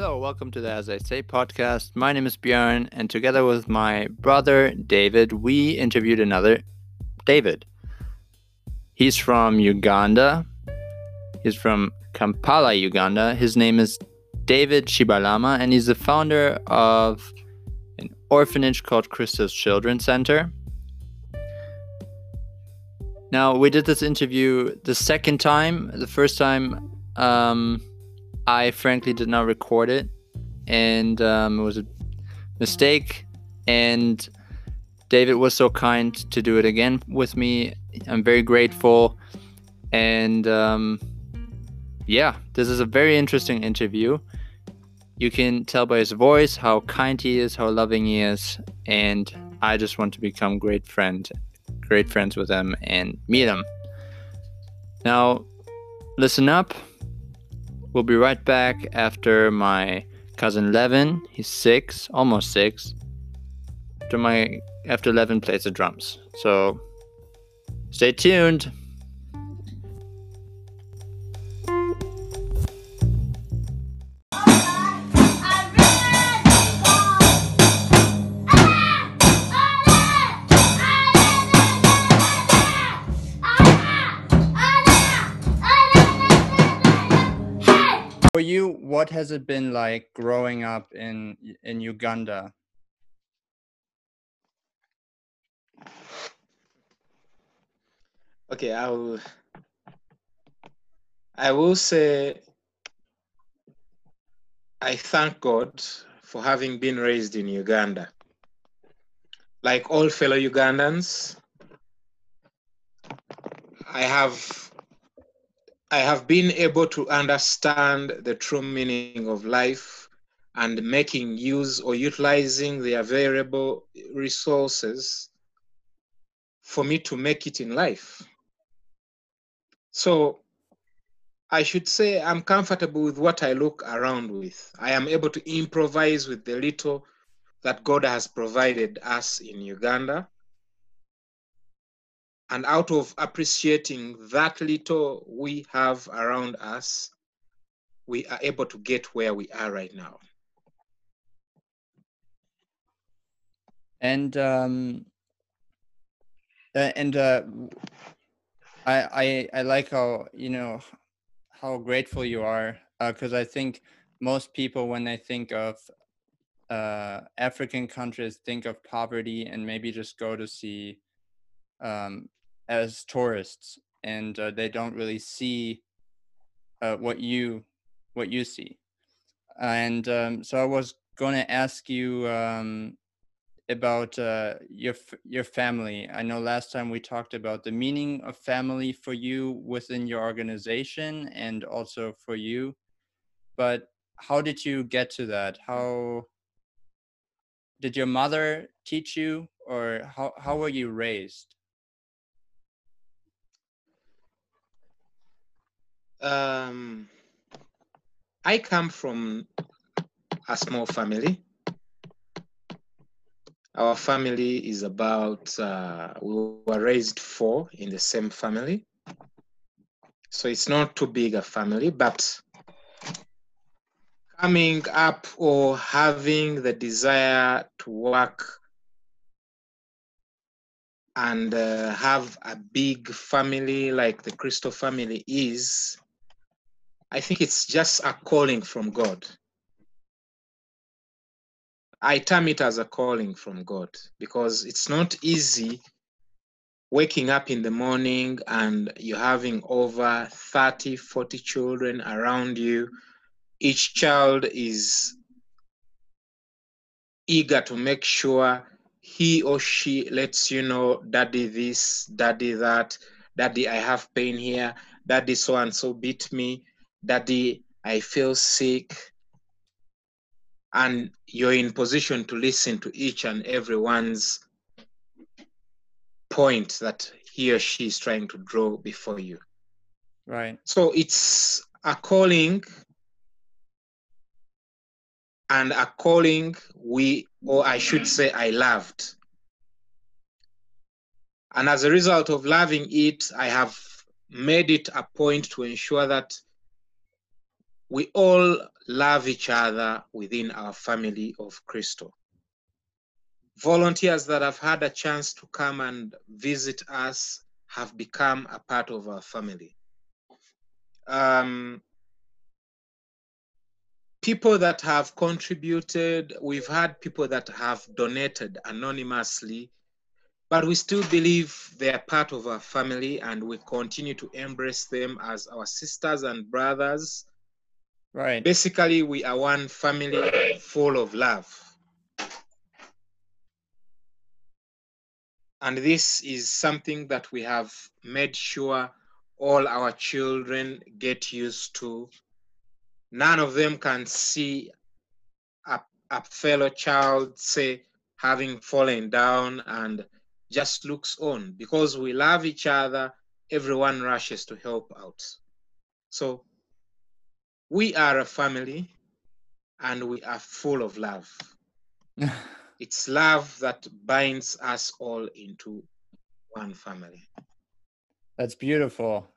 Hello, welcome to the As I Say podcast. My name is Björn, and together with my brother David, we interviewed another David. He's from Uganda. He's from Kampala, Uganda. His name is David Shibalama, and he's the founder of an orphanage called Crystal Children's Center. Now, we did this interview the second time. The first time, um, I frankly did not record it, and um, it was a mistake. And David was so kind to do it again with me. I'm very grateful. And um, yeah, this is a very interesting interview. You can tell by his voice how kind he is, how loving he is, and I just want to become great friend, great friends with him and meet him. Now, listen up. We'll be right back after my cousin Levin. He's six, almost six. After my after Levin plays the drums. So stay tuned. What has it been like growing up in in Uganda? Okay, I will. I will say I thank God for having been raised in Uganda. Like all fellow Ugandans, I have I have been able to understand the true meaning of life and making use or utilizing the available resources for me to make it in life. So I should say I'm comfortable with what I look around with. I am able to improvise with the little that God has provided us in Uganda. And out of appreciating that little we have around us, we are able to get where we are right now. And um, and uh, I, I I like how you know how grateful you are because uh, I think most people when they think of uh, African countries think of poverty and maybe just go to see um, as tourists and uh, they don't really see uh, what you what you see and um, so I was going to ask you um, about uh, your your family. I know last time we talked about the meaning of family for you within your organization and also for you. But how did you get to that? How did your mother teach you, or how how were you raised? Um, I come from a small family our family is about, uh, we were raised four in the same family. So it's not too big a family, but coming up or having the desire to work and uh, have a big family like the Crystal family is, I think it's just a calling from God. I term it as a calling from God because it's not easy waking up in the morning and you're having over 30, 40 children around you. Each child is eager to make sure he or she lets you know, daddy this, daddy that, daddy, I have pain here, daddy, so and so beat me, daddy, I feel sick, and you're in position to listen to each and everyone's point that he or she is trying to draw before you. Right. So it's a calling and a calling we, or I should say, I loved. And as a result of loving it, I have made it a point to ensure that we all love each other within our family of Crystal. Volunteers that have had a chance to come and visit us have become a part of our family. Um, people that have contributed, we've had people that have donated anonymously, but we still believe they are part of our family and we continue to embrace them as our sisters and brothers. Right. Basically, we are one family full of love. And this is something that we have made sure all our children get used to none of them can see a, a fellow child, say, having fallen down and just looks on. Because we love each other, everyone rushes to help out. So we are a family and we are full of love. it's love that binds us all into one family. That's beautiful.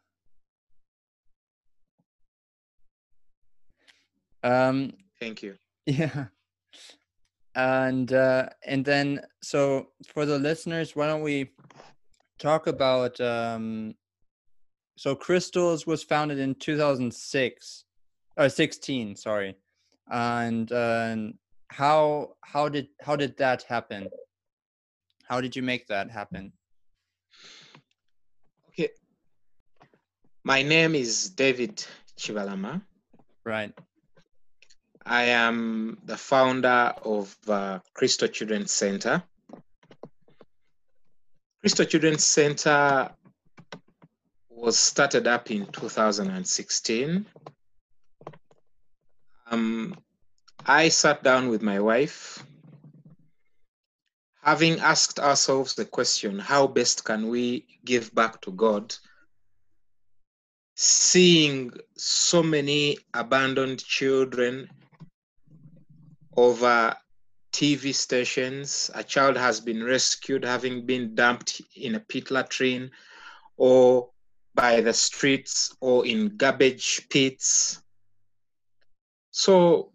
Um, Thank you. Yeah. And uh, and then so for the listeners, why don't we talk about um, so Crystals was founded in 2006 or 16, sorry. And uh, how how did how did that happen? How did you make that happen? Okay. My name is David Shibalama Right. I am the founder of uh, Crystal Children's Center. Crystal Children's Center was started up in 2016. Um, I sat down with my wife, having asked ourselves the question how best can we give back to God? Seeing so many abandoned children over TV stations. A child has been rescued having been dumped in a pit latrine or by the streets or in garbage pits. So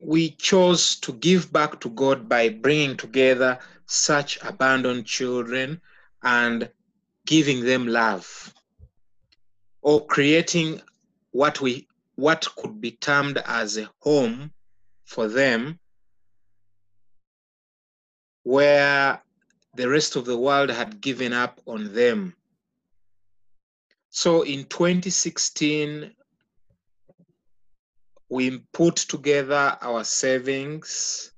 we chose to give back to God by bringing together such abandoned children and giving them love or creating what we what could be termed as a home for them where the rest of the world had given up on them. So in 2016, we put together our savings,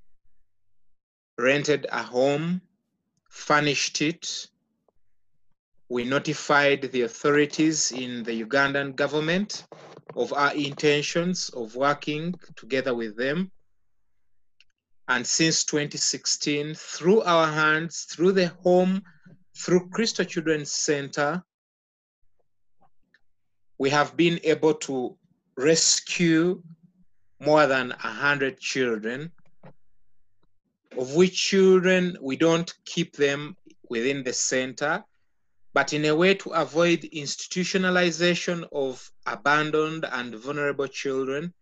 rented a home, furnished it. We notified the authorities in the Ugandan government of our intentions of working together with them and since 2016, through our hands, through the home, through Crystal Children's Center, we have been able to rescue more than 100 children, of which children we don't keep them within the center, but in a way to avoid institutionalization of abandoned and vulnerable children,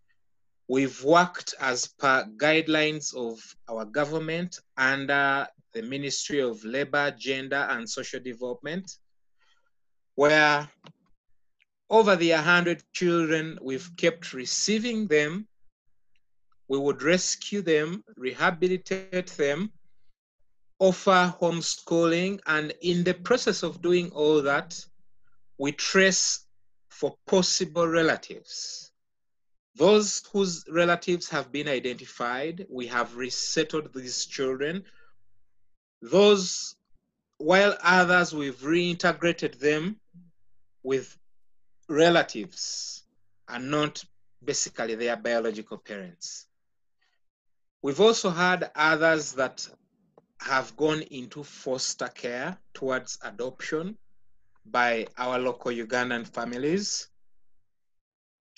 We've worked as per guidelines of our government under the Ministry of Labor, Gender and Social Development, where over the 100 children, we've kept receiving them. We would rescue them, rehabilitate them, offer homeschooling, and in the process of doing all that, we trace for possible relatives those whose relatives have been identified, we have resettled these children. Those, while others, we've reintegrated them with relatives and not basically their biological parents. We've also had others that have gone into foster care towards adoption by our local Ugandan families.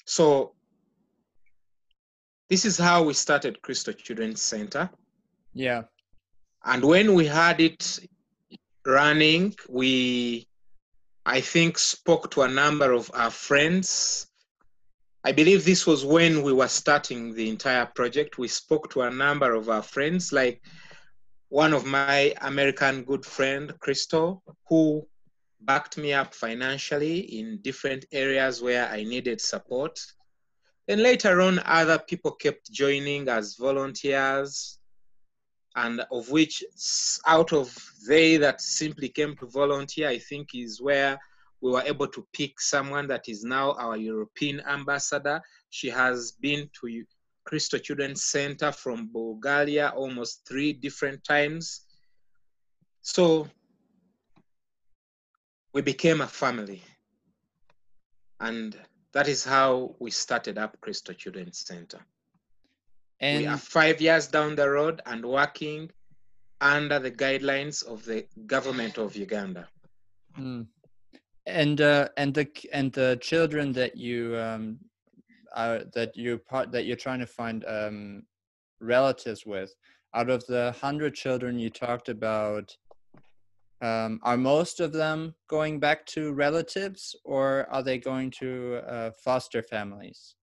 So this is how we started Crystal Children's Center. Yeah. And when we had it running, we, I think, spoke to a number of our friends I believe this was when we were starting the entire project. We spoke to a number of our friends, like one of my American good friend, Crystal, who backed me up financially in different areas where I needed support. Then later on, other people kept joining as volunteers, and of which out of they that simply came to volunteer, I think is where we were able to pick someone that is now our European ambassador. She has been to Crystal Children's Center from Bulgaria almost three different times. So we became a family. And that is how we started up Crystal Children's Center. And we are five years down the road and working under the guidelines of the government of Uganda. Mm and uh, and the and the children that you um, are that you part that you're trying to find um, relatives with out of the hundred children you talked about um, are most of them going back to relatives or are they going to uh, foster families?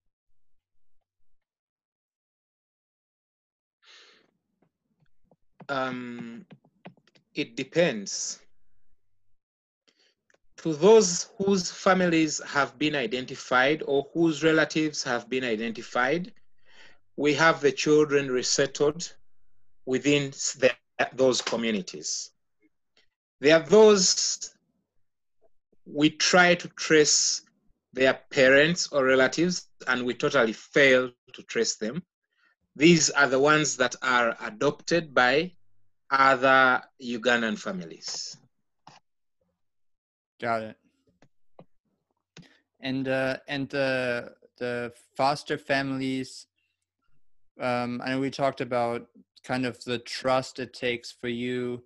Um, it depends to those whose families have been identified or whose relatives have been identified, we have the children resettled within the, those communities. There are those we try to trace their parents or relatives and we totally fail to trace them. These are the ones that are adopted by other Ugandan families. Got it. And uh, and the the foster families. Um, I know we talked about kind of the trust it takes for you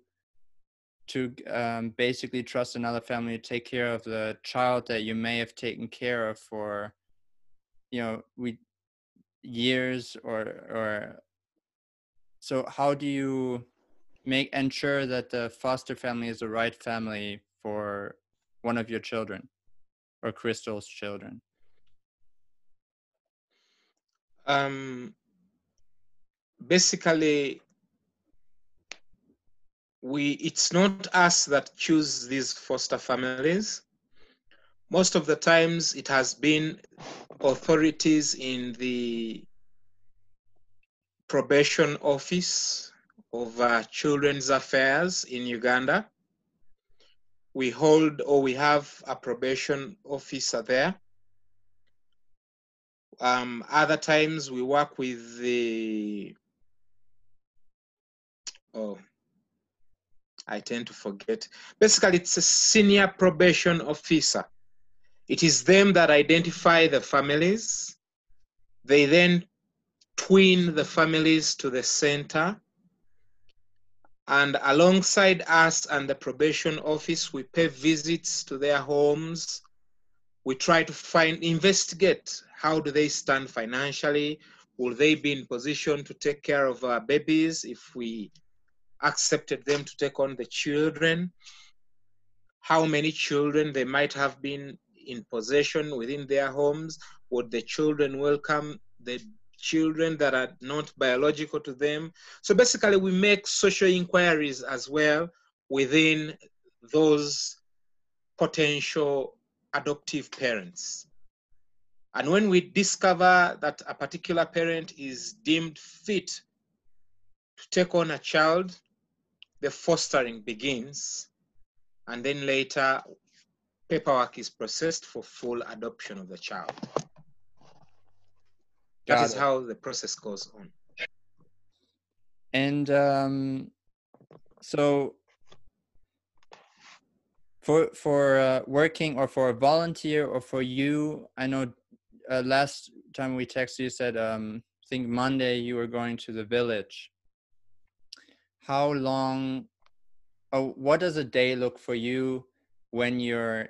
to um, basically trust another family to take care of the child that you may have taken care of for, you know, we years or or. So how do you make ensure that the foster family is the right family for one of your children or Crystal's children? Um, basically, we it's not us that choose these foster families. Most of the times, it has been authorities in the probation office of uh, children's affairs in Uganda we hold or we have a probation officer there. Um, other times we work with the, oh, I tend to forget. Basically, it's a senior probation officer. It is them that identify the families. They then twin the families to the center and alongside us and the probation office, we pay visits to their homes. We try to find, investigate how do they stand financially? Will they be in position to take care of our babies if we accepted them to take on the children? How many children they might have been in possession within their homes? Would the children welcome the children that are not biological to them. So basically, we make social inquiries as well within those potential adoptive parents. And when we discover that a particular parent is deemed fit to take on a child, the fostering begins. And then later, paperwork is processed for full adoption of the child. That Got is it. how the process goes on. And um, so for for uh, working or for a volunteer or for you, I know uh, last time we texted you said um, I think Monday you were going to the village. How long? Oh, what does a day look for you when you're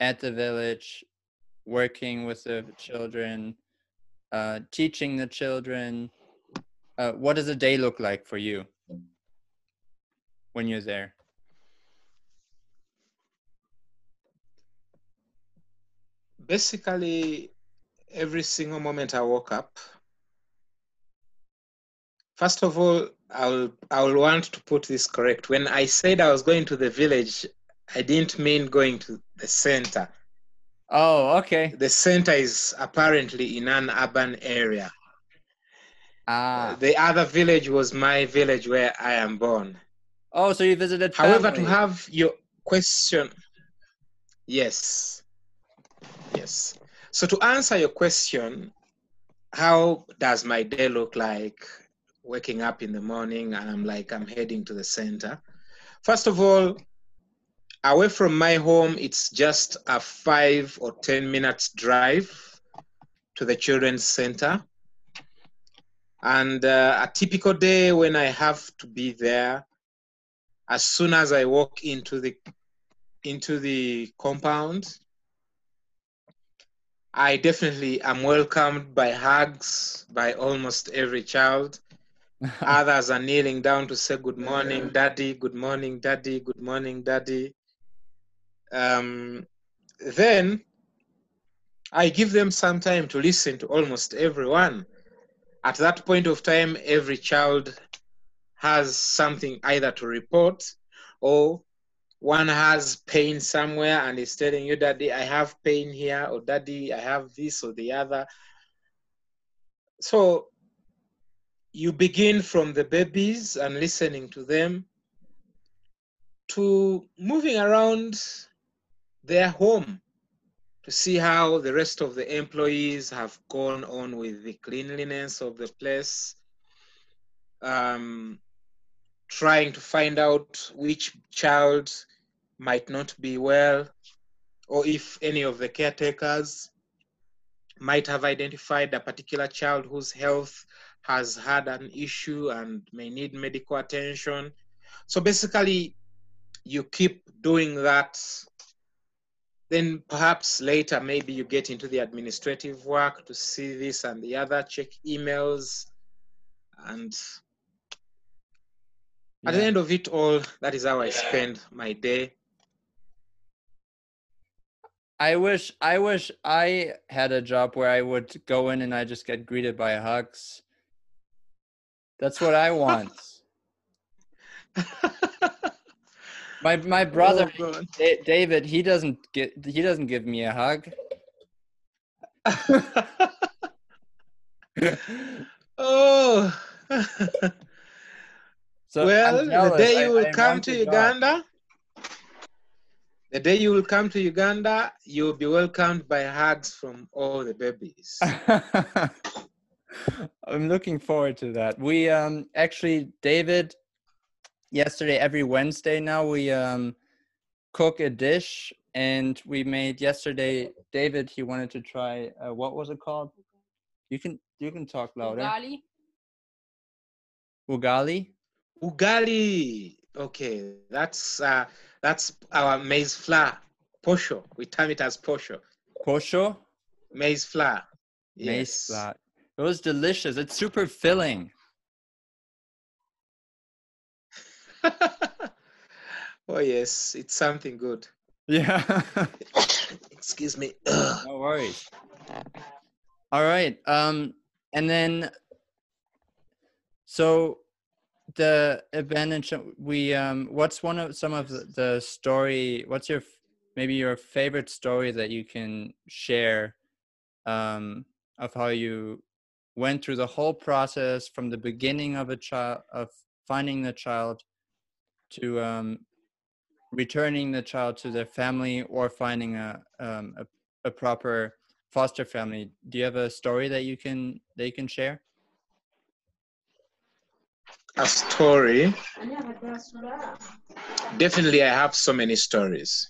at the village, working with the children? Uh, teaching the children. Uh, what does a day look like for you when you're there? Basically, every single moment I woke up. First of all, I'll I'll want to put this correct. When I said I was going to the village, I didn't mean going to the center. Oh, okay. The center is apparently in an urban area. Ah. The other village was my village where I am born. Oh, so you visited. However, to family. have your question, yes, yes. So to answer your question, how does my day look like? Waking up in the morning and I'm like I'm heading to the center. First of all, away from my home, it's just a five or ten minutes drive to the children's center. And uh, a typical day when I have to be there, as soon as I walk into the into the compound, I definitely am welcomed by hugs by almost every child. Others are kneeling down to say good morning, daddy, good morning, daddy, good morning, daddy. Um, then I give them some time to listen to almost everyone. At that point of time, every child has something either to report or one has pain somewhere and is telling you, Daddy, I have pain here, or Daddy, I have this or the other. So you begin from the babies and listening to them to moving around their home to see how the rest of the employees have gone on with the cleanliness of the place. Um, trying to find out which child might not be well, or if any of the caretakers might have identified a particular child whose health has had an issue and may need medical attention. So basically, you keep doing that. Then perhaps later, maybe you get into the administrative work to see this and the other, check emails, and at the end of it all, that is how I spend my day. I wish I wish I had a job where I would go in and I just get greeted by hugs. That's what I want. my my brother Oh. David, he doesn't get he doesn't give me a hug. oh. So well, the day you will I come to job. Uganda, the day you will come to Uganda, you will be welcomed by hugs from all the babies. I'm looking forward to that. We um actually David yesterday every Wednesday now we um cook a dish and we made yesterday David he wanted to try uh, what was it called? You can you can talk louder. Ugali. Ugali? Ugali. Okay, that's uh, that's our maize flour, posho. We term it as posho, Posho. maize flour. Maize Yes. flour. It was delicious. It's super filling. oh yes, it's something good. Yeah. Excuse me. no worries. All right. Um, and then, so the advantage We um, what's one of some of the, the story? What's your maybe your favorite story that you can share, um, of how you went through the whole process from the beginning of a child of finding the child to um, returning the child to their family or finding a um, a, a proper foster family. Do you have a story that you can that you can share? A story. Definitely, I have so many stories.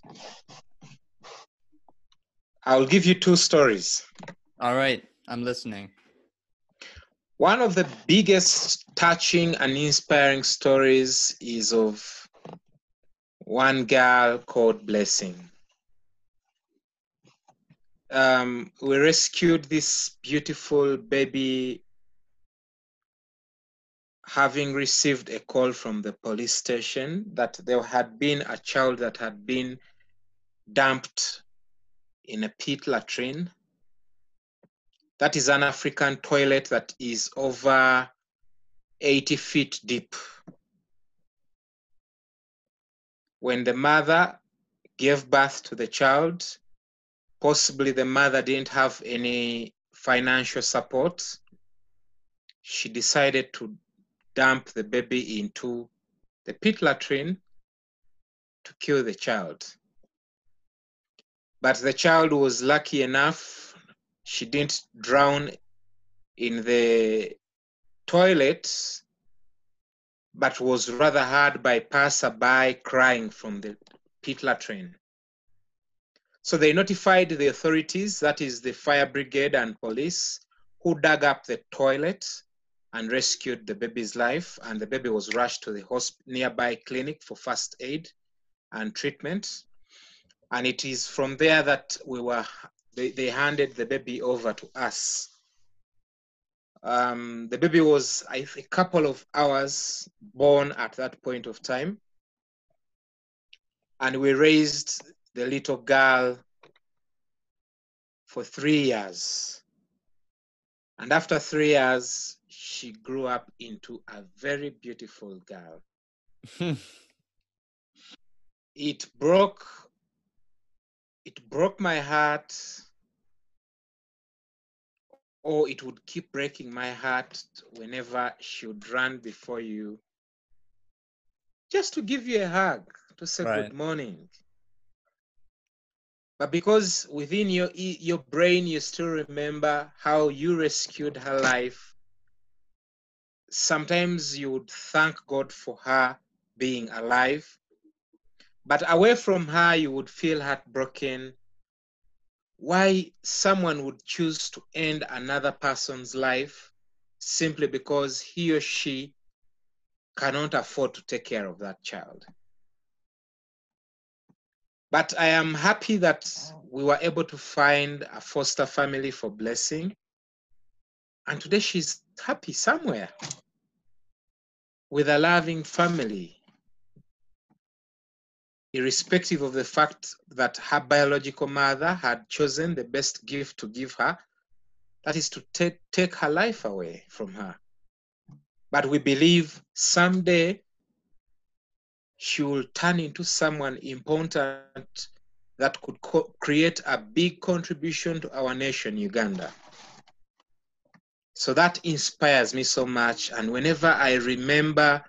I'll give you two stories. All right, I'm listening. One of the biggest touching and inspiring stories is of one girl called Blessing. Um, we rescued this beautiful baby having received a call from the police station that there had been a child that had been dumped in a pit latrine That is an African toilet that is over 80 feet deep. When the mother gave birth to the child, possibly the mother didn't have any financial support. She decided to dump the baby into the pit latrine to kill the child. But the child was lucky enough, she didn't drown in the toilet, but was rather heard by passerby crying from the pit latrine. So they notified the authorities, that is the fire brigade and police, who dug up the toilet and rescued the baby's life. And the baby was rushed to the nearby clinic for first aid and treatment. And it is from there that we were, they, they handed the baby over to us. Um, the baby was I a couple of hours born at that point of time. And we raised the little girl for three years. And after three years, she grew up into a very beautiful girl. it broke it broke my heart or it would keep breaking my heart whenever she would run before you. Just to give you a hug to say Right. good morning. But because within your your brain you still remember how you rescued her life sometimes you would thank god for her being alive but away from her you would feel heartbroken why someone would choose to end another person's life simply because he or she cannot afford to take care of that child. But I am happy that we were able to find a foster family for Blessing. And today she's happy somewhere with a loving family, irrespective of the fact that her biological mother had chosen the best gift to give her, that is to take, take her life away from her. But we believe someday she will turn into someone important that could co- create a big contribution to our nation, Uganda. So that inspires me so much. And whenever I remember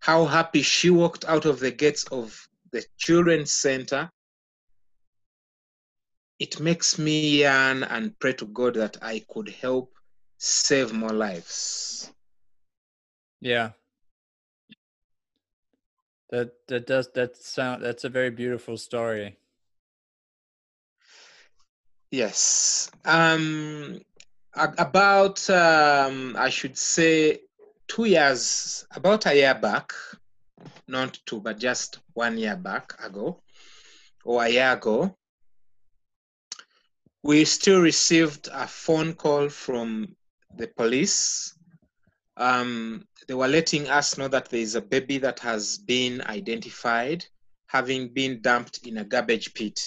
how happy she walked out of the gates of the children's center, it makes me yearn and pray to God that I could help save more lives. Yeah. That that does that sound that's a very beautiful story. Yes. Um, about, um, I should say, two years, about a year back, not two, but just one year back ago, or a year ago, we still received a phone call from the police. Um, they were letting us know that there is a baby that has been identified, having been dumped in a garbage pit.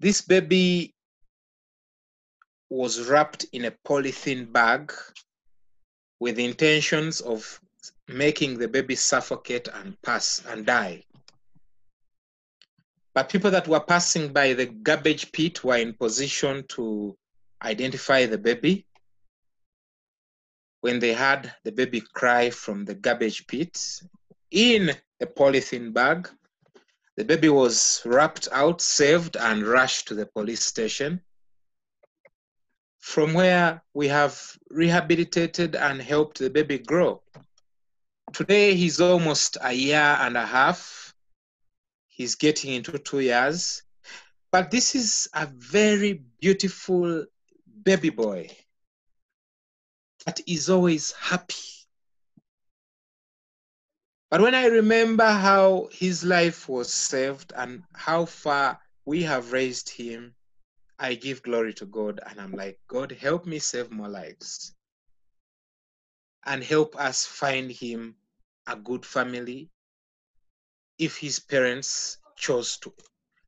This baby was wrapped in a polythene bag with intentions of making the baby suffocate and pass and die. But people that were passing by the garbage pit were in position to identify the baby. When they heard the baby cry from the garbage pit in a polythene bag, the baby was wrapped out, saved, and rushed to the police station from where we have rehabilitated and helped the baby grow. Today, he's almost a year and a half. He's getting into two years. But this is a very beautiful baby boy that is always happy. But when I remember how his life was saved and how far we have raised him, I give glory to God and I'm like, God, help me save more lives and help us find him a good family if his parents chose to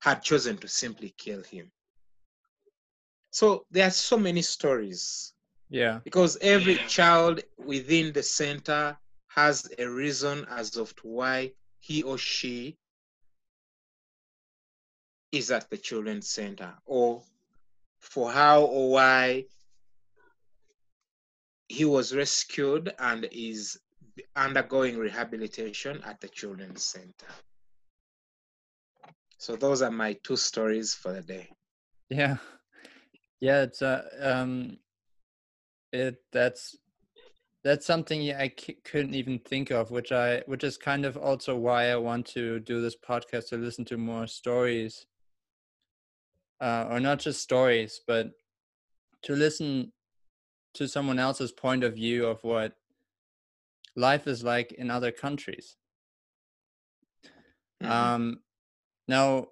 had chosen to simply kill him. So there are so many stories Yeah. because every child within the center has a reason as of to why he or she is at the children's center or for how or why he was rescued and is undergoing rehabilitation at the children's center. So those are my two stories for the day. Yeah. Yeah, it's uh, um it that's that's something I c- couldn't even think of, which I which is kind of also why I want to do this podcast to listen to more stories. Uh, or not just stories, but to listen to someone else's point of view of what life is like in other countries. Mhm. Um, now,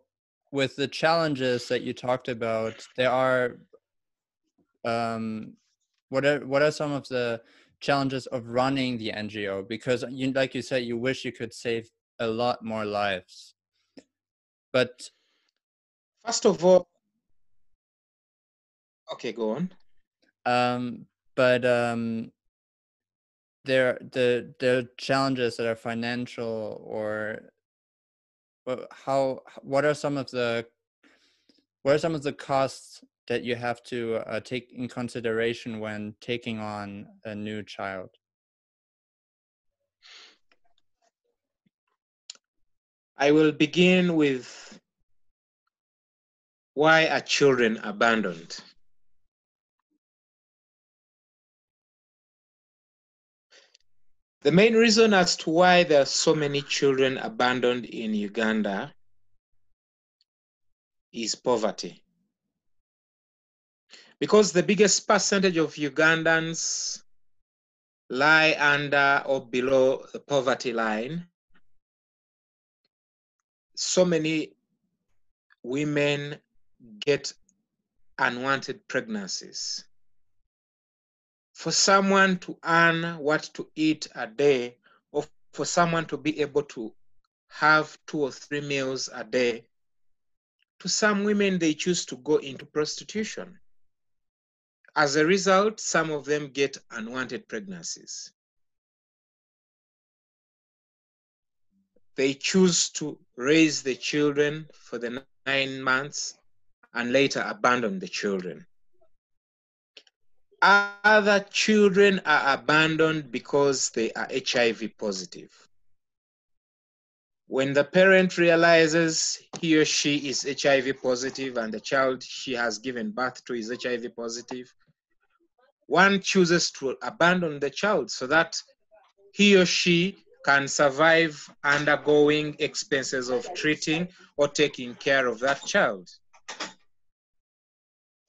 with the challenges that you talked about, there are um, what are what are some of the challenges of running the NGO? Because you, like you said, you wish you could save a lot more lives, but First of all, okay, go on. um, but um, there the the challenges that are financial or but how what are some of the what are some of the costs that you have to uh, take in consideration when taking on a new child I will begin with why are children abandoned? The main reason as to why there are so many children abandoned in Uganda is poverty. Because the biggest percentage of Ugandans lie under or below the poverty line, so many women get unwanted pregnancies. For someone to earn what to eat a day, or for someone to be able to have two or three meals a day, to some women, they choose to go into prostitution. As a result, some of them get unwanted pregnancies. They choose to raise the children for the nine months and later abandon the children. Other children are abandoned because they are HIV positive. When the parent realizes he or she is HIV positive and the child she has given birth to is HIV positive, one chooses to abandon the child so that he or she can survive undergoing expenses of treating or taking care of that child.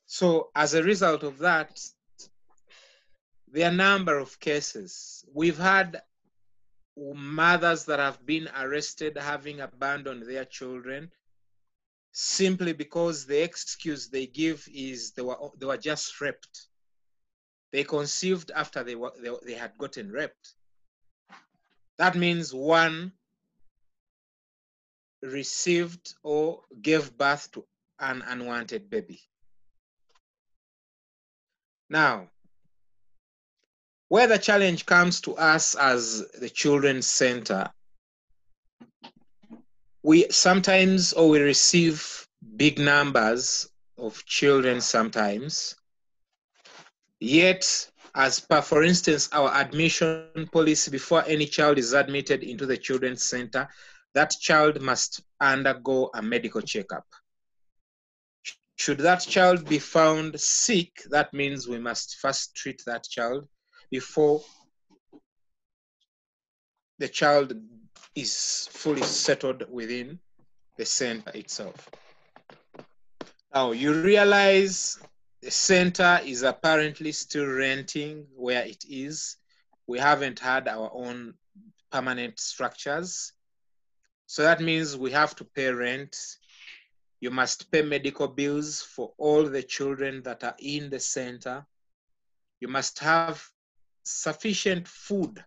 So, as a result of that, there are a number of cases. We've had mothers that have been arrested having abandoned their children simply because the excuse they give is they were, they were just raped. They conceived after they, were, they, they had gotten raped. That means one received or gave birth to an unwanted baby. Now, where the challenge comes to us as the children's center, we sometimes or we receive big numbers of children sometimes. Yet, as per, for instance, our admission policy, before any child is admitted into the children's center, that child must undergo a medical checkup. Should that child be found sick, that means we must first treat that child before the child is fully settled within the center itself. Now you realize the center is apparently still renting where it is. We haven't had our own permanent structures. So that means we have to pay rent. You must pay medical bills for all the children that are in the center. You must have sufficient food.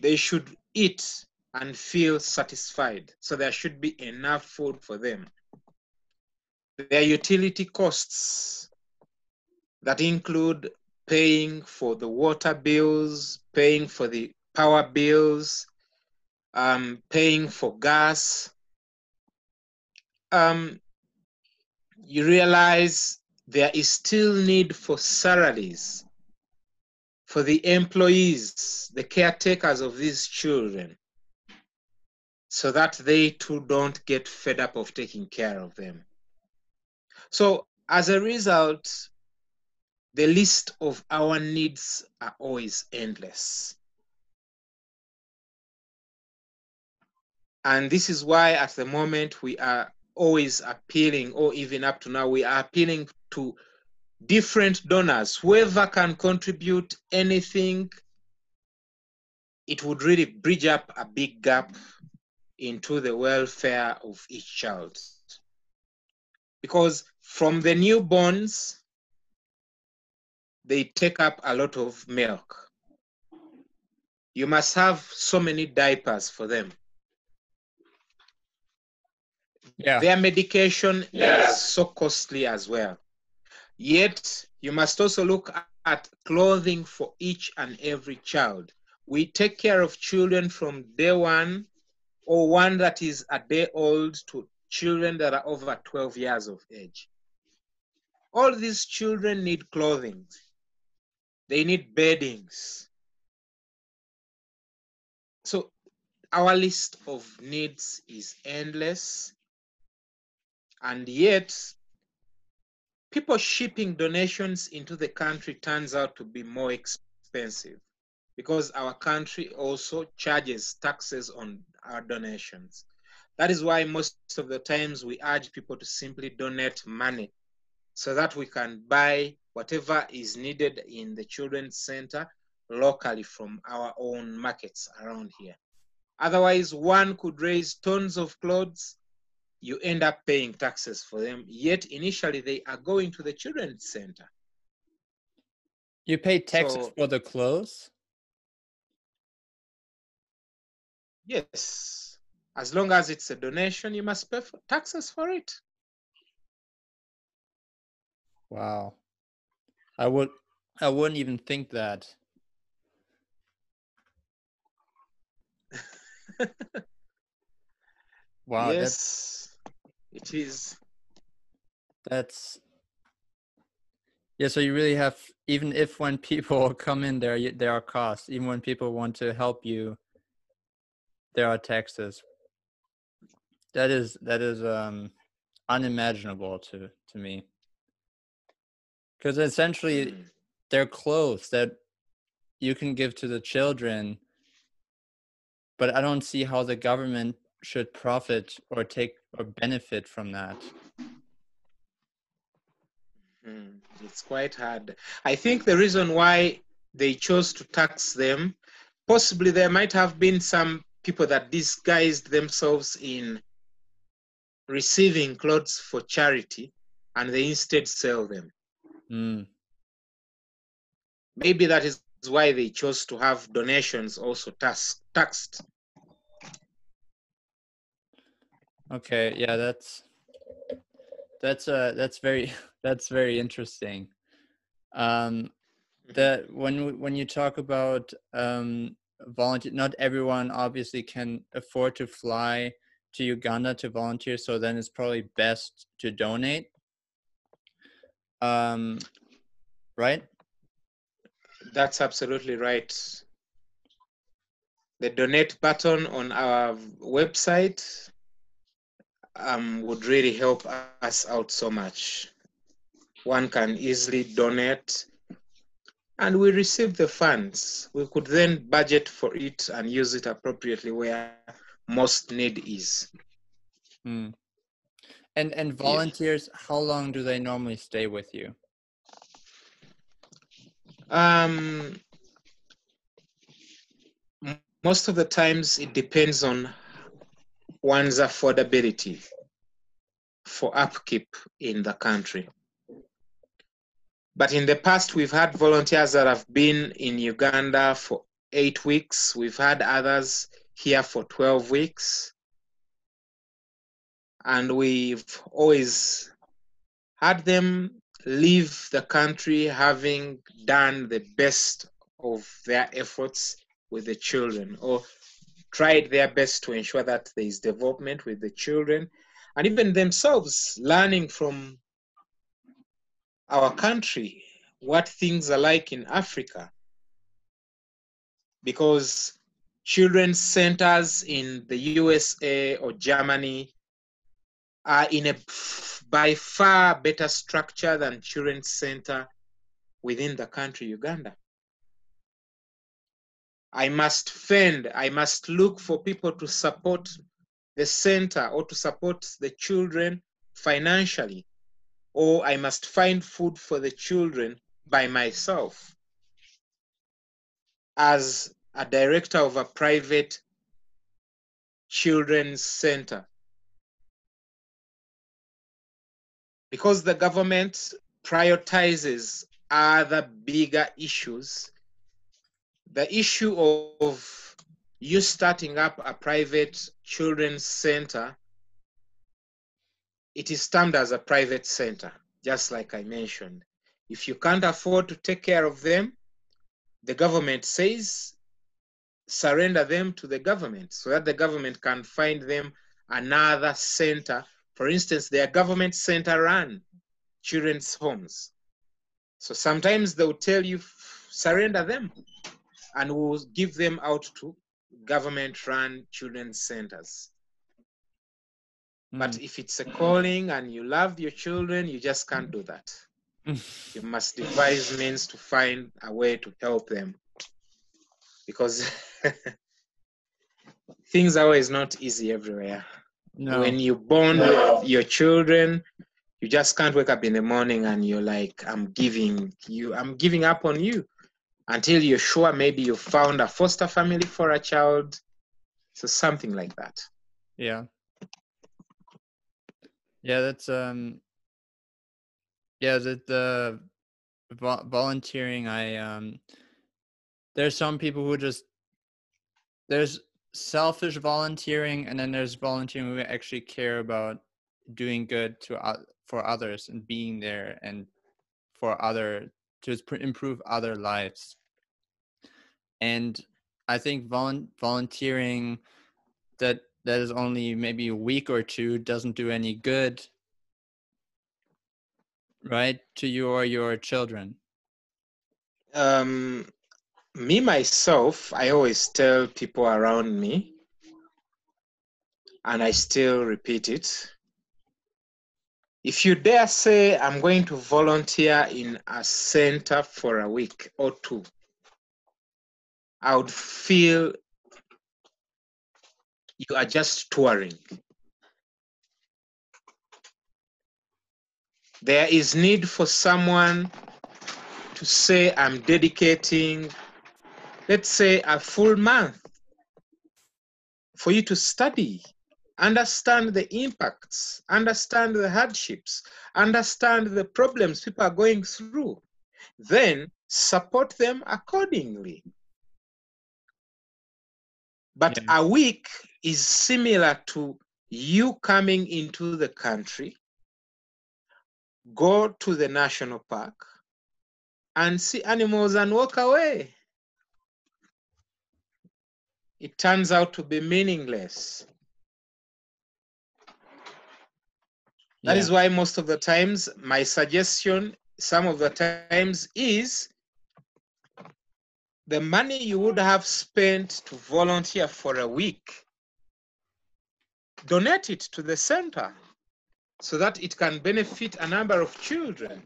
They should eat and feel satisfied. So there should be enough food for them. their utility costs that include paying for the water bills, paying for the power bills, um, paying for gas. Um, you realize there is still need for salaries for the employees, the caretakers of these children, so that they too don't get fed up of taking care of them. So as a result, the list of our needs are always endless. And this is why at the moment we are always appealing, or even up to now, we are appealing to different donors. Whoever can contribute anything, it would really bridge up a big gap into the welfare of each child. Because from the newborns, they take up a lot of milk. You must have so many diapers for them. Yeah. Their medication is so costly as well. Yet, you must also look at clothing for each and every child. We take care of children from day one or one that is a day old to children that are over 12 years of age. All these children need clothing. They need beddings. So our list of needs is endless. And yet, people shipping donations into the country turns out to be more expensive because our country also charges taxes on our donations. That is why most of the times we urge people to simply donate money so that we can buy whatever is needed in the children's center locally from our own markets around here. Otherwise, one could raise tons of clothes, you end up paying taxes for them, yet initially they are going to the children's center. You pay taxes So- for the clothes? Yes, as long as it's a donation, you must pay for taxes for it. Wow. I would I wouldn't even think that. Wow, that's yes, it is. that's yeah, so you really have even if when people come in there y- there are costs, even when people want to help you there are taxes. That is that is um unimaginable to to me. Cuz essentially Mm. they're clothes that you can give to the children but i don't see how the government should profit or take or benefit from that Mm, It's quite hard. I think the reason why they chose to tax them, possibly there might have been some people that disguised themselves in receiving clothes for charity and they instead sell them. mm. Maybe that is why they chose to have donations also tax, taxed. Okay yeah that's that's uh that's very that's very interesting. Um that when when you talk about um volunteer not everyone obviously can afford to fly to uganda to volunteer so then it's probably best to donate. Um right? That's absolutely right. The donate button on our website um, would really help us out so much. One can easily donate and we receive the funds. We could then budget for it and use it appropriately where most need is. Hmm. and and volunteers how long do they normally stay with you Um, most of the times it depends on one's affordability for upkeep in the country. But in the past, we've had volunteers that have been in Uganda for eight weeks. We've had others here for 12 weeks. And we've always had them leave the country having done the best of their efforts with the children or tried their best to ensure that there is development with the children and even themselves learning from our country what things are like in Africa. Because children's centers in the USA or Germany are in a by far better structure than children's center within the country Uganda. I must fend, I must look for people to support the center or to support the children financially, or I must find food for the children by myself. As a director of a private children's center, because the government prioritizes other bigger issues, the issue of you starting up a private children's center, it is termed as a private center, just like I mentioned. If you can't afford to take care of them, the government says surrender them to the government so that the government can find them another center for instance, their government center run children's homes. So sometimes they'll tell you, surrender them, and we'll give them out to government run children's centers. Mm. But if it's a calling and you love your children, you just can't do that. you must devise means to find a way to help them because things are always not easy everywhere. No. When you bond with your children, you just can't wake up in the morning and you're like, I'm giving you, I'm giving up on you until you're sure maybe you found a foster family for a child. So something like that. Yeah. Yeah, that's um yeah, the the volunteering I um there's some people who just there's selfish volunteering and then there's volunteering who actually care about doing good to uh, for others and being there and for other to improve other lives and i think volu- volunteering that that is only maybe a week or two doesn't do any good right to you or your children um me myself, I always tell people around me, and I still repeat it. If you dare say, I'm going to volunteer in a center for a week or two, I would feel you are just touring. There is need for someone to say, I'm dedicating let's say a full month for you to study, understand the impacts, understand the hardships, understand the problems people are going through, then support them accordingly. But yeah. a week is similar to you coming into the country, go to the national park, and see animals and walk away it turns out to be meaningless. That yeah. is why most of the times my suggestion, some of the times, is the money you would have spent to volunteer for a week, donate it to the center so that it can benefit a number of children.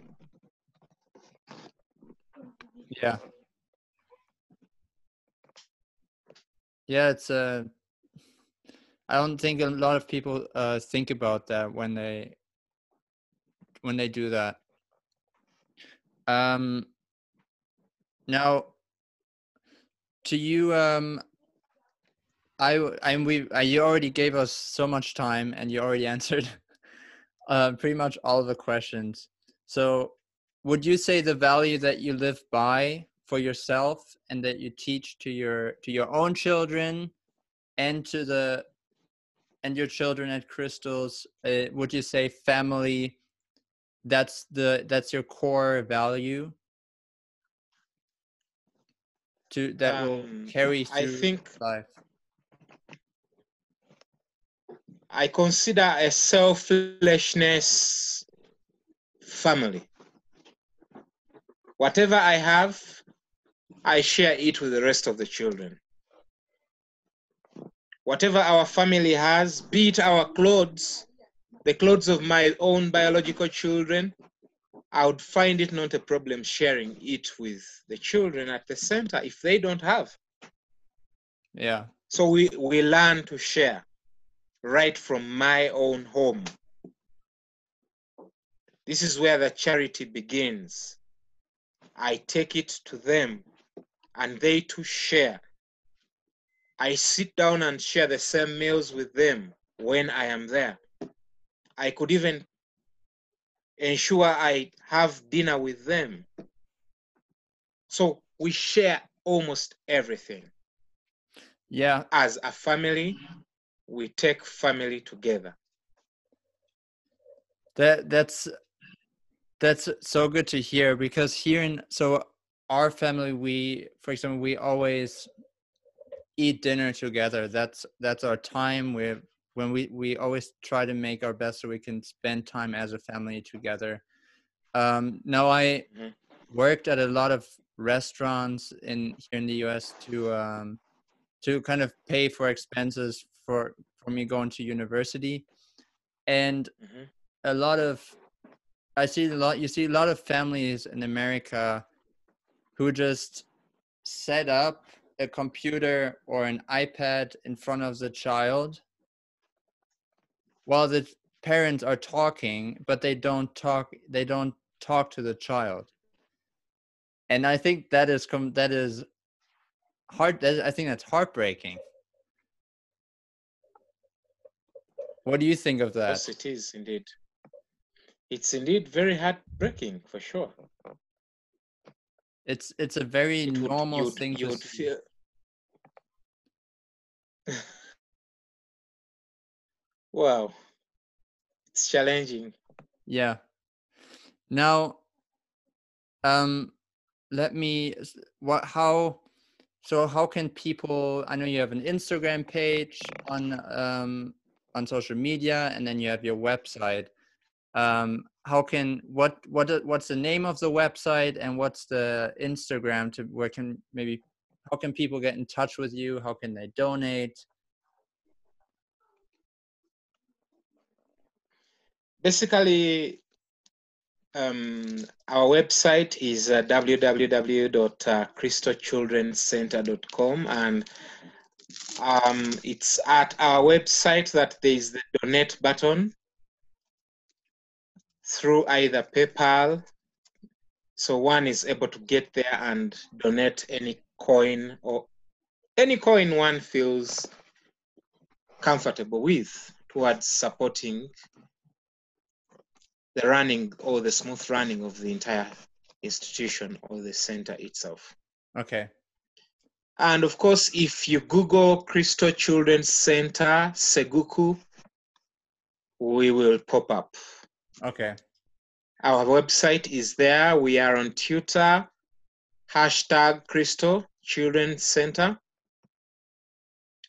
Yeah, Yeah, it's uh I don't think a lot of people uh think about that when they when they do that. Um now to you um I I we uh, you already gave us so much time and you already answered uh pretty much all the questions. So would you say the value that you live by for yourself and that you teach to your to your own children and to the and your children at Crystal's uh, would you say family that's the that's your core value to that will Um, carry I think life. I consider a selflessness family. Whatever I have, I share it with the rest of the children. Whatever our family has, be it our clothes, the clothes of my own biological children, I would find it not a problem sharing it with the children at the center if they don't have. Yeah. So we, we learn to share right from my own home. This is where the charity begins. I take it to them and they to share. I sit down and share the same meals with them when I am there. I could even ensure I have dinner with them. So we share almost everything. Yeah. As a family, we take family together. That that's that's so good to hear because here in so our family we for example we always eat dinner together. That's that's our time we when we we always try to make our best so we can spend time as a family together. Um now I Mhm. worked at a lot of restaurants in here in the US to um to kind of pay for expenses for for me going to university and Mhm. a lot of i see a lot you see a lot of families in america who just set up a computer or an ipad in front of the child while the parents are talking but they don't talk they don't talk to the child and i think that is com- that is heart that, i think that's heartbreaking what do you think of that Yes, it is indeed. It's indeed very heartbreaking for sure. it's it's a very It would, normal you'd, thing to you'd feel. wow, it's challenging. Yeah. Now, um, let me. What? How? So how can people? I know you have an Instagram page on um on social media, and then you have your website. Um, how can what what what's the name of the website and what's the Instagram to where can maybe how can people get in touch with you? How can they donate? Basically, um, our website is uh, www.crystalchildrencenter.com and um, it's at our website that there is the donate button through either PayPal. So one is able to get there and donate any coin or any coin one feels comfortable with towards supporting the running or the smooth running of the entire institution or the center itself. Okay. And of course, if you Google Crystal Children's Center, Seguku, we will pop up. Okay. Our website is there. We are on Twitter, hashtag Crystal Children's Center.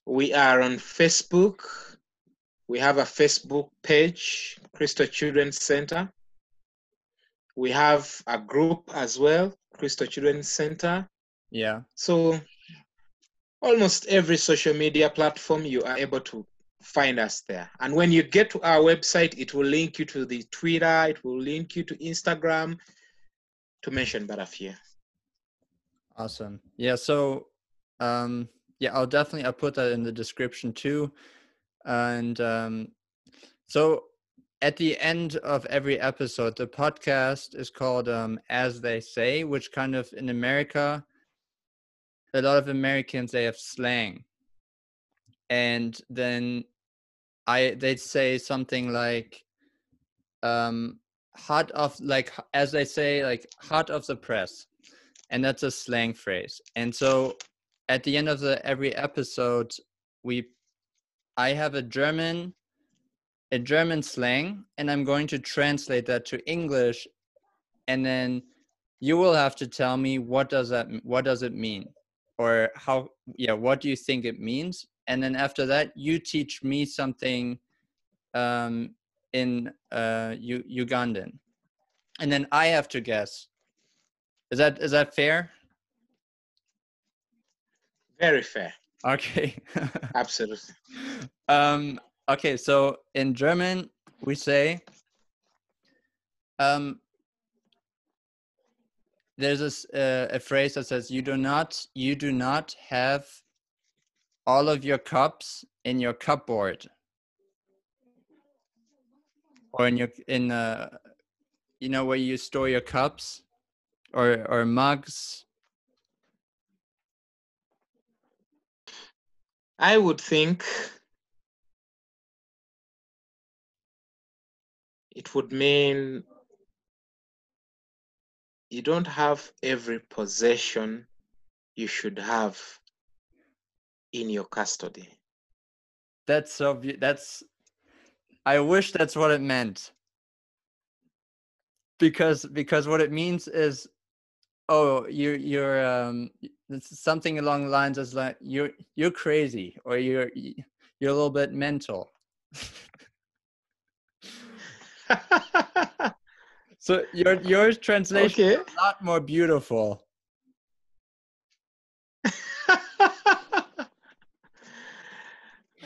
We are on Facebook. We have a Facebook page, Crystal Children's Center. We have a group as well, Crystal Children's Center. Yeah. So almost every social media platform you are able to find us there. And when you get to our website, it will link you to the Twitter, it will link you to Instagram, to mention but a few. Awesome. Yeah. So, um, yeah, I'll definitely I'll put that in the description too. And um, so, at the end of every episode, the podcast is called um, "As They Say," which kind of in America, a lot of Americans they have slang, and then I they'd say something like, um, "Hot off," like as they say, like "hot off the press." and that's a slang phrase. And so at the end of the every episode, we I have a German a German slang and I'm going to translate that to English and then you will have to tell me what does that what does it mean? Or how yeah what do you think it means? And then after that you teach me something um, in uh, U- Ugandan. And then I have to guess. Is that is that fair? Very fair. Okay. Absolutely. um okay so in german we say um there's this uh, a phrase that says you do not you do not have all of your cups in your cupboard. Or in your in uh you know where you store your cups or or mugs I would think it would mean you don't have every possession you should have in your custody. that's so beau- that's i wish that's what it meant because because what it means is oh you're you're um it's something along the lines as like you're you're crazy or you're you're a little bit mental so your your translation okay. is a lot more beautiful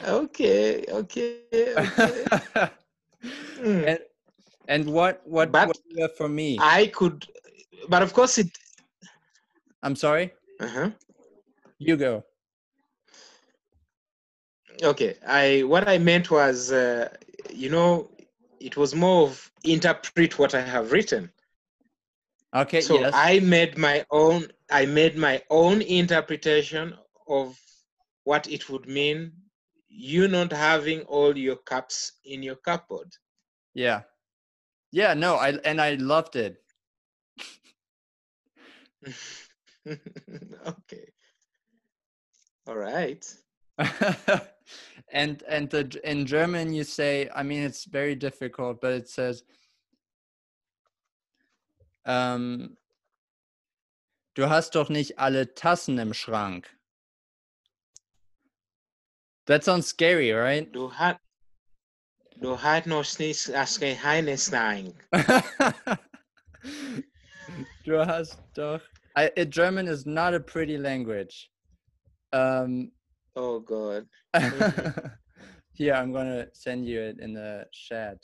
okay, okay, okay. Hmm. and and what what But what do you have for me I could, but of course it. I'm sorry Uh-huh. you go Okay, I what I meant was, uh, you know, it was more of interpret what I have written. okay so yes I made my own. I made my own interpretation of what it would mean. You not having all your cups in your cupboard. Yeah. Yeah, no, I and I loved it. okay. All right. and and the in German you say, I mean it's very difficult, but it says um Du hast doch nicht alle Tassen im Schrank. That sounds scary, right? Du hat. Du hat noch nichts als Geheimnis nein. du hast doch I, uh, German is not a pretty language. Um Oh God. Here, I'm gonna send you it in the chat.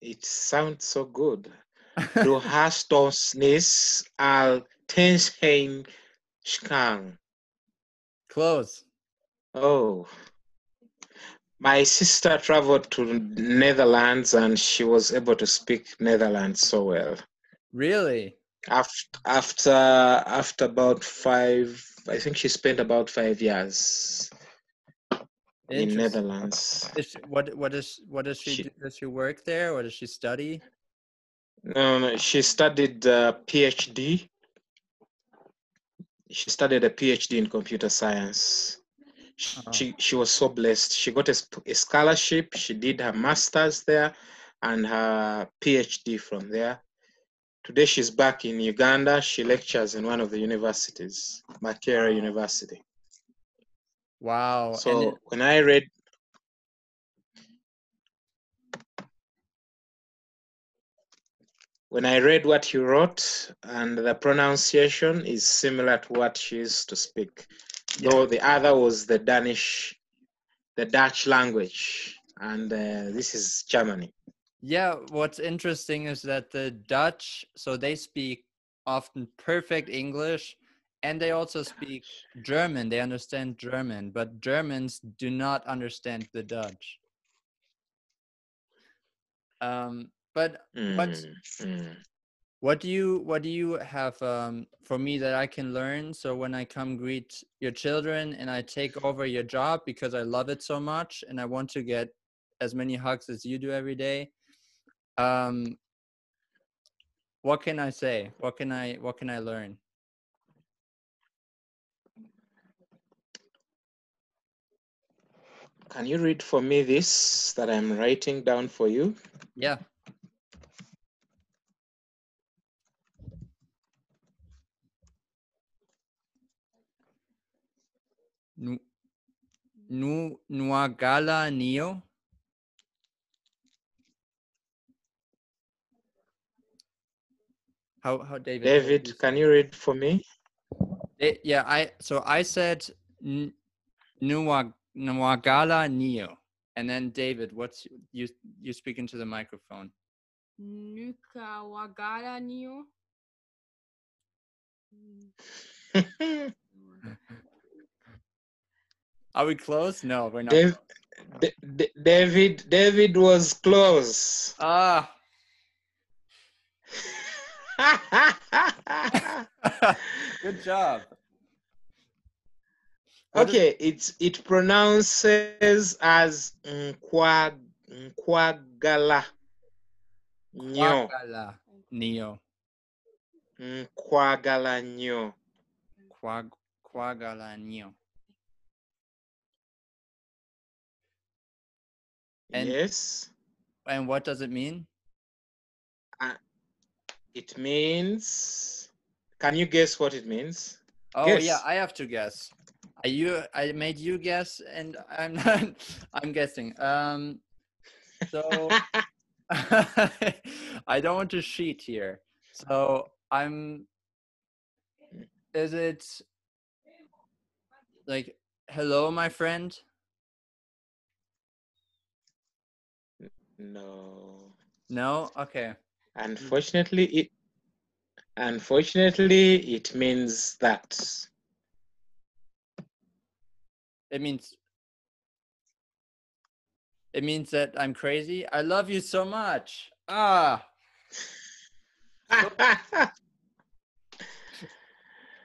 It sounds so good. Du hast das nicht al Tensheim Schkang. Close. Oh. My sister traveled to Netherlands and she was able to speak Netherlands so well. Really? After after after about five, I think she spent about five years in Netherlands. Is she, what what is what does she, She- do? Does she work there or does she study? No, no, she studied uh, PhD. She studied a PhD in computer science. Sh- Oh. She she was so blessed. She got a, a scholarship. She did her masters there and her PhD from there. Today she's back in Uganda. She lectures in one of the universities, Makerere University. Wow. So it- when I read when I read what you wrote and the pronunciation is similar to what she used to speak, Yeah. though the other was the Danish, the Dutch language, and uh, this is Germany. Yeah, what's interesting is that the Dutch, so they speak often perfect English and they also speak German. They understand German, but Germans do not understand the Dutch. Um, but Mm, mm. what do you what do you have um, for me that I can learn? So when I come greet your children and I take over your job because I love it so much and I want to get as many hugs as you do every day. Um, what can I say? What can I what can I learn? can you read for me this that I'm writing down for you? Yeah. Nu, nu, Nuagala Neo. How how David? David, you can you read for me? it? yeah, I so I said N- Nuwa Nuagala Neo, and then David, what's you you speak into the microphone? Nuka Wagara Neo. Are we close? No, we're not. Dav- D- D- David, David was close. Ah, good job. What is- okay, it's it pronounces as Nkwa Nkwagala. Nyo. Quagala Neo. Nkwagala nyo. Quag Quagala Neo. And- yes. And what does it mean? It means can you guess what it means? Oh yeah, I have to guess. Are you I made you guess and I'm not I'm guessing. Um so I don't want to cheat here. So I'm is it like hello my friend? no. No? Okay. Unfortunately, it unfortunately it means that. It means it means that I'm crazy. I love you so much. Ah,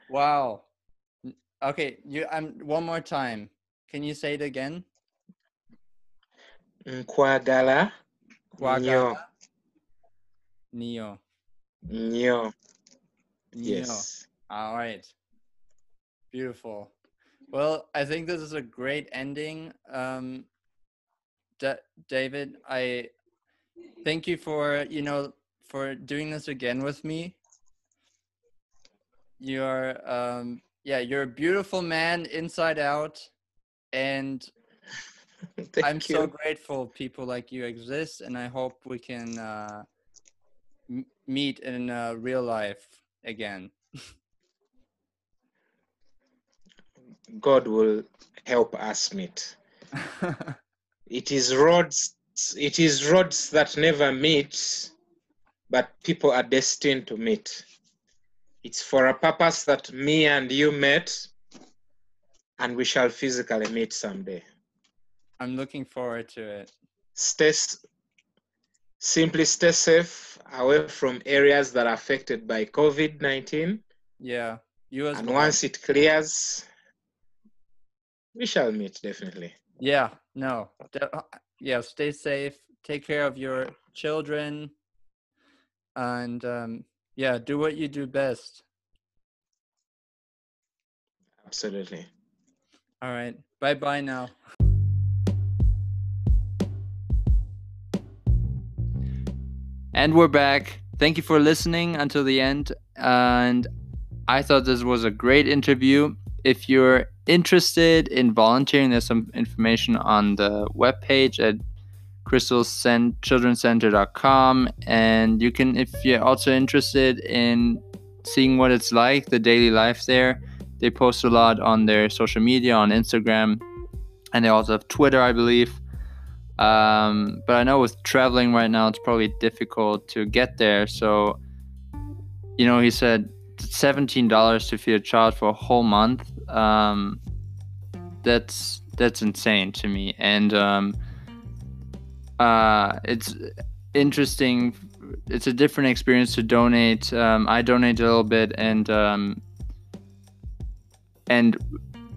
wow. Okay, you I'm one more time. Can you say it again? Nkwagala nyo. Neo. Neo. Yes. All right. Beautiful. Well, I think this is a great ending. Um, Da- David, I thank you for you know for doing this again with me. You're um, yeah, you're a beautiful man inside out, and I'm you. so grateful people like you exist, and I hope we can uh, m- meet in uh, real life again. God will help us meet. It is roads. It is roads that never meet, but people are destined to meet. It's for a purpose that me and you met, and we shall physically meet someday. I'm looking forward to it. Stay, simply stay safe away from areas that are affected by COVID 19. Yeah, you as And well. once it clears, we shall meet definitely. Yeah, no. de- yeah, stay safe. Take care of your children. And um, yeah, do what you do best. Absolutely. All right. Bye bye now. And we're back. Thank you for listening until the end. And I thought this was a great interview. If you're interested in volunteering, there's some information on the webpage at crystalchildrencenter.com. And you can, if you're also interested in seeing what it's like, the daily life there, they post a lot on their social media, on Instagram, and they also have Twitter, I believe. Um, but I know with traveling right now, it's probably difficult to get there. So, you know, he said seventeen dollars to feed a child for a whole month. Um, that's that's insane to me, and um, uh, it's interesting. It's a different experience to donate. Um, I donate a little bit, and um, and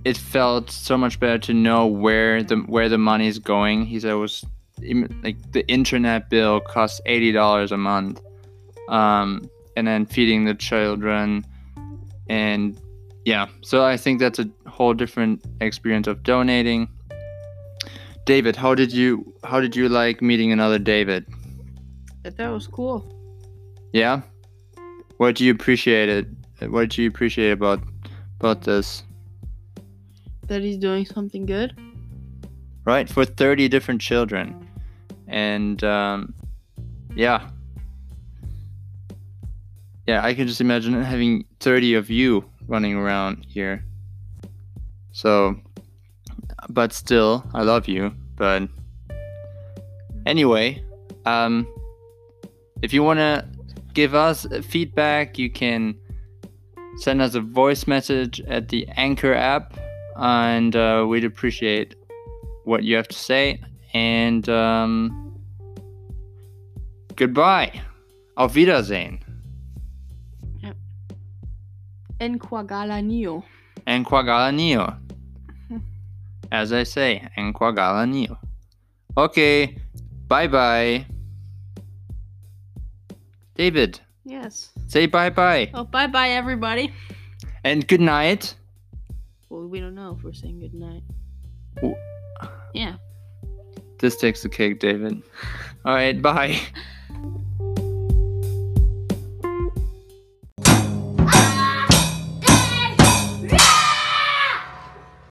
it felt so much better to know where the where the money is going. He said it was like the internet bill costs eighty dollars a month, um, and then feeding the children, and yeah. So I think that's a whole different experience of donating. David, how did you how did you like meeting another David? I thought was cool. Yeah. What do you appreciate it? What did you appreciate about about this? That he's doing something good. Right for thirty different children, and um, yeah, yeah. I can just imagine having thirty of you running around here. So, but still, I love you. But anyway, um, if you wanna give us feedback, you can send us a voice message at the Anchor app, and uh, we'd appreciate what you have to say. And um, goodbye. Auf Wiedersehen. Enquagalanio. Enquagalanio. As I say, Enquagalanio. Okay. Bye bye. David, Yes. say bye bye. Oh, bye bye, everybody. And good night. Well, we don't know if we're saying good night. Ooh. Yeah. This takes the cake, David. All right, bye.